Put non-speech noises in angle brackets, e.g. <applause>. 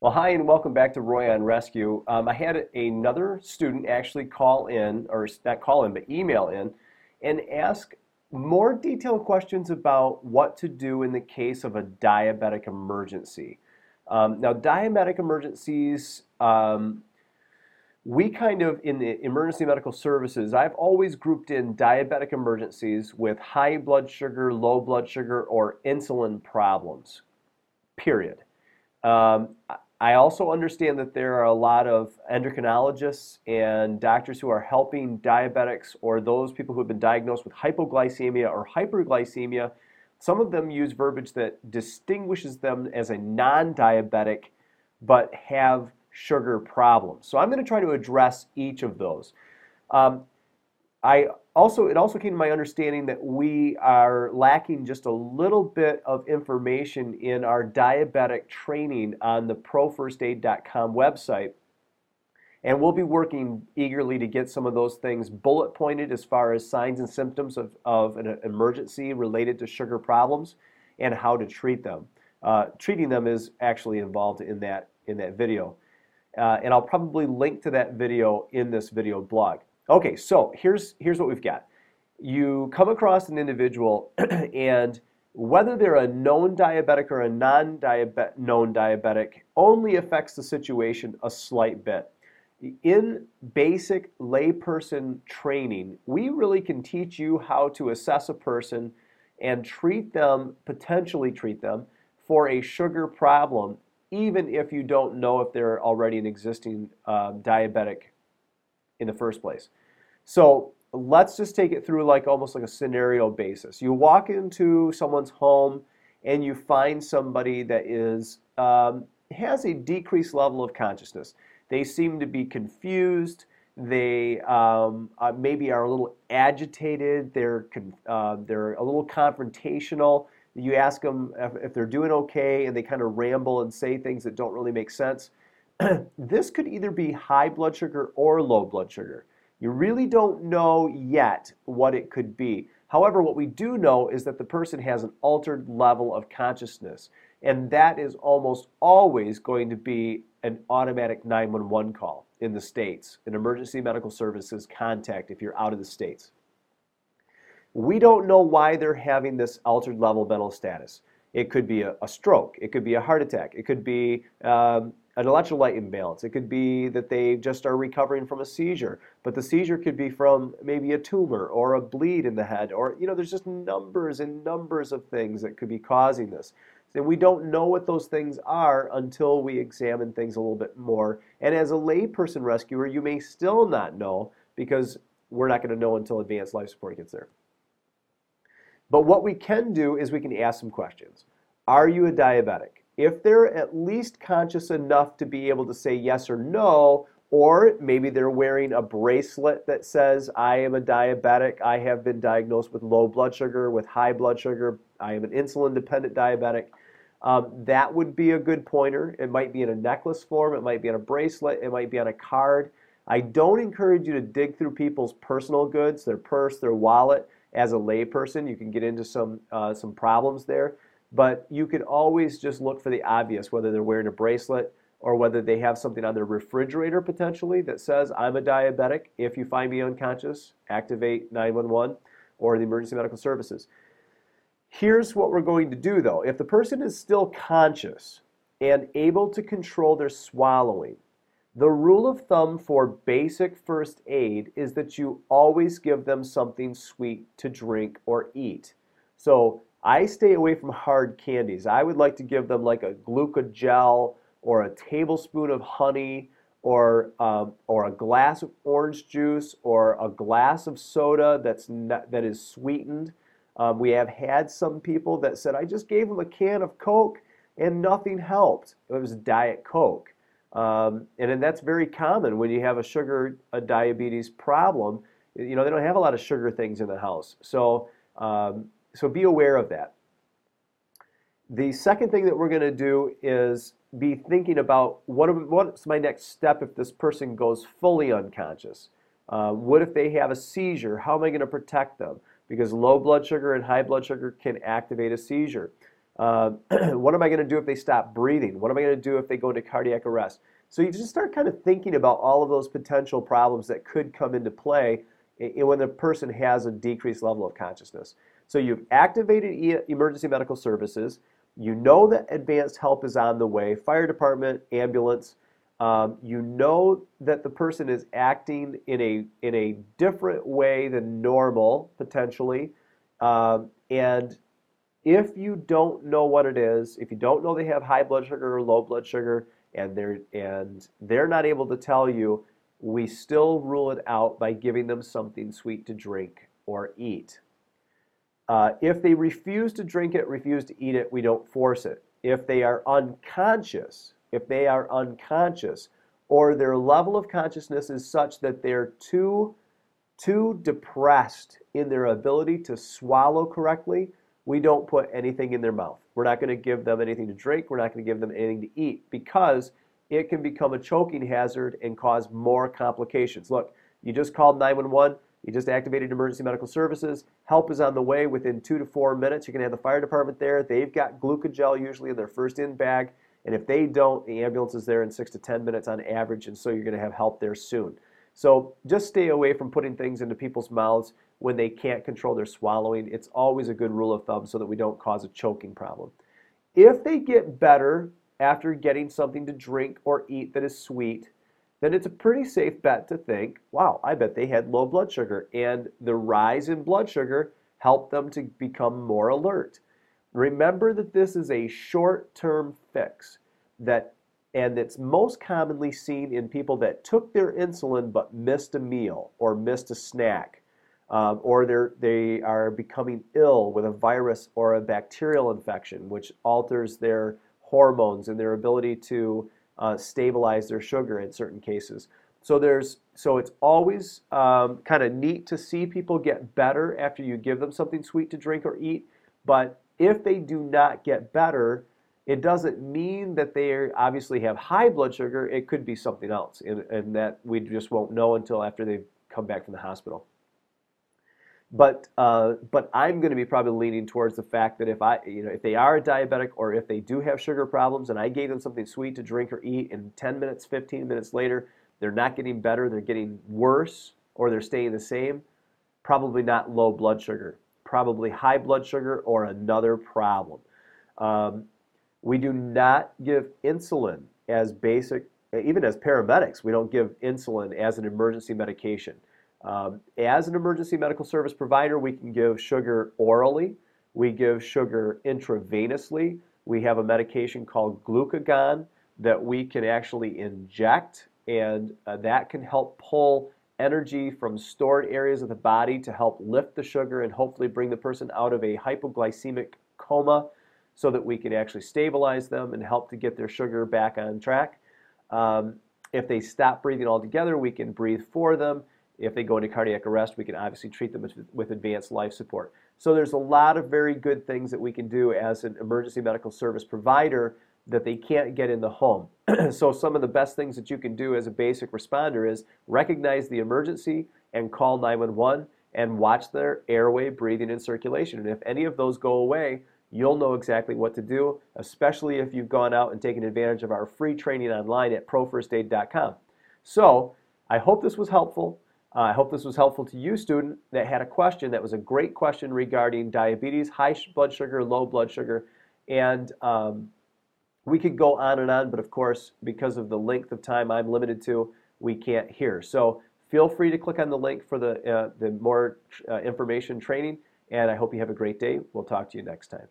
Well, hi, and welcome back to Roy on Rescue. Um, I had another student actually call in, or not call in, but email in, and ask more detailed questions about what to do in the case of a diabetic emergency. Um, now, diabetic emergencies, um, we kind of, in the emergency medical services, I've always grouped in diabetic emergencies with high blood sugar, low blood sugar, or insulin problems, period. Um, I also understand that there are a lot of endocrinologists and doctors who are helping diabetics or those people who have been diagnosed with hypoglycemia or hyperglycemia some of them use verbiage that distinguishes them as a non diabetic but have sugar problems. So I'm going to try to address each of those. Um, I also it also came to my understanding that we are lacking just a little bit of information in our diabetic training on the profirstaid.com website. And we'll be working eagerly to get some of those things bullet pointed as far as signs and symptoms of, of an emergency related to sugar problems and how to treat them. Uh, treating them is actually involved in that, in that video. Uh, and I'll probably link to that video in this video blog. Okay, so here's, here's what we've got. You come across an individual <clears throat> and whether they're a known diabetic or a non-known diabetic only affects the situation a slight bit in basic layperson training, we really can teach you how to assess a person and treat them, potentially treat them, for a sugar problem, even if you don't know if they're already an existing um, diabetic in the first place. So let's just take it through like almost like a scenario basis. You walk into someone's home and you find somebody that is um, has a decreased level of consciousness. They seem to be confused. They um, uh, maybe are a little agitated. They're, uh, they're a little confrontational. You ask them if, they're doing okay, and they kind of ramble and say things that don't really make sense. <clears throat> this could either be high blood sugar or low blood sugar. You really don't know yet what it could be. However, what we do know is that the person has an altered level of consciousness, and that is almost always going to be an automatic 911 call in the States, an emergency medical services contact if you're out of the States. We don't know why they're having this altered level mental status. It could be a, a stroke, it could be a heart attack, it could be um, an electrolyte imbalance, it could be that they just are recovering from a seizure, but the seizure could be from maybe a tumor or a bleed in the head, or, you know, there's just numbers and numbers of things that could be causing this. And we don't know what those things are until we examine things a little bit more. And as a layperson rescuer, you may still not know because we're not going to know until advanced life support gets there. But what we can do is we can ask some questions. Are you a diabetic? If they're at least conscious enough to be able to say yes or no, or maybe they're wearing a bracelet that says, I am a diabetic, I have been diagnosed with low blood sugar, with high blood sugar, I am an insulin dependent diabetic. Um, that would be a good pointer. It might be in a necklace form, it might be on a bracelet, it might be on a card. I don't encourage you to dig through people's personal goods, their purse, their wallet. As a layperson, you can get into some uh, some problems there. But you can always just look for the obvious, whether they're wearing a bracelet or whether they have something on their refrigerator potentially that says, I'm a diabetic. If you find me unconscious, activate 911 or the emergency medical services. Here's what we're going to do though. If the person is still conscious and able to control their swallowing, the rule of thumb for basic first aid is that you always give them something sweet to drink or eat. So I stay away from hard candies. I would like to give them like a glucogel or a tablespoon of honey or, um, or a glass of orange juice or a glass of soda that's not, that is sweetened. Um, we have had some people that said, I just gave them a can of Coke and nothing helped. It was Diet Coke. Um, and, and that's very common when you have a sugar a diabetes problem. You know, they don't have a lot of sugar things in the house. So, um, so be aware of that. The second thing that we're going to do is be thinking about what what's my next step if this person goes fully unconscious? Uh, what if they have a seizure? How am I going to protect them? Because low blood sugar and high blood sugar can activate a seizure. Uh, <clears throat> what am I going to do if they stop breathing? What am I going to do if they go into cardiac arrest? So you just start kind of thinking about all of those potential problems that could come into play when the person has a decreased level of consciousness. So you've activated e- emergency medical services. You know that advanced help is on the way, fire department, ambulance. Um, you know that the person is acting in a in a different way than normal potentially, um, and if you don't know what it is, if you don't know they have high blood sugar or low blood sugar, and they're and they're not able to tell you, we still rule it out by giving them something sweet to drink or eat. Uh, if they refuse to drink it, refuse to eat it, we don't force it. If they are unconscious, if they are unconscious, or their level of consciousness is such that they're too, too depressed in their ability to swallow correctly, we don't put anything in their mouth. We're not going to give them anything to drink. We're not going to give them anything to eat because it can become a choking hazard and cause more complications. Look, you just called 911. You just activated emergency medical services. Help is on the way within two to four minutes. You're going to have the fire department there. They've got glucogel usually in their first in bag. And if they don't, the ambulance is there in six to 10 minutes on average. And so you're going to have help there soon. So just stay away from putting things into people's mouths when they can't control their swallowing. It's always a good rule of thumb so that we don't cause a choking problem. If they get better after getting something to drink or eat that is sweet, then it's a pretty safe bet to think, wow, I bet they had low blood sugar. And the rise in blood sugar helped them to become more alert. Remember that this is a short term fix that and it's most commonly seen in people that took their insulin but missed a meal or missed a snack. Um, or they're, they are becoming ill with a virus or a bacterial infection, which alters their hormones and their ability to uh, stabilize their sugar in certain cases. So there's so it's always um, kind of neat to see people get better after you give them something sweet to drink or eat. But if they do not get better, it doesn't mean that they obviously have high blood sugar. It could be something else, and, and that we just won't know until after they've come back from the hospital. But uh, but I'm going to be probably leaning towards the fact that if I you know if they are a diabetic or if they do have sugar problems and I gave them something sweet to drink or eat and 10 minutes 15 minutes later they're not getting better they're getting worse or they're staying the same probably not low blood sugar probably high blood sugar or another problem. Um, we do not give insulin as basic even as paramedics we don't give insulin as an emergency medication. Um, as an emergency medical service provider, we can give sugar orally. We give sugar intravenously. We have a medication called glucagon that we can actually inject, and uh, that can help pull energy from stored areas of the body to help lift the sugar and hopefully bring the person out of a hypoglycemic coma so that we can actually stabilize them and help to get their sugar back on track. Um, if they stop breathing altogether, we can breathe for them. If they go into cardiac arrest, we can obviously treat them with, with advanced life support. So there's a lot of very good things that we can do as an emergency medical service provider that they can't get in the home. <clears throat> so some of the best things that you can do as a basic responder is recognize the emergency and call 911 and watch their airway, breathing, and circulation. And if any of those go away, you'll know exactly what to do, especially if you've gone out and taken advantage of our free training online at profirstaid.com. So I hope this was helpful. Uh, I hope this was helpful to you, student, that had a question that was a great question regarding diabetes, high blood sugar, low blood sugar, and um, we could go on and on, but of course, because of the length of time I'm limited to, we can't here. So feel free to click on the link for the, uh, the more uh, information training, and I hope you have a great day. We'll talk to you next time.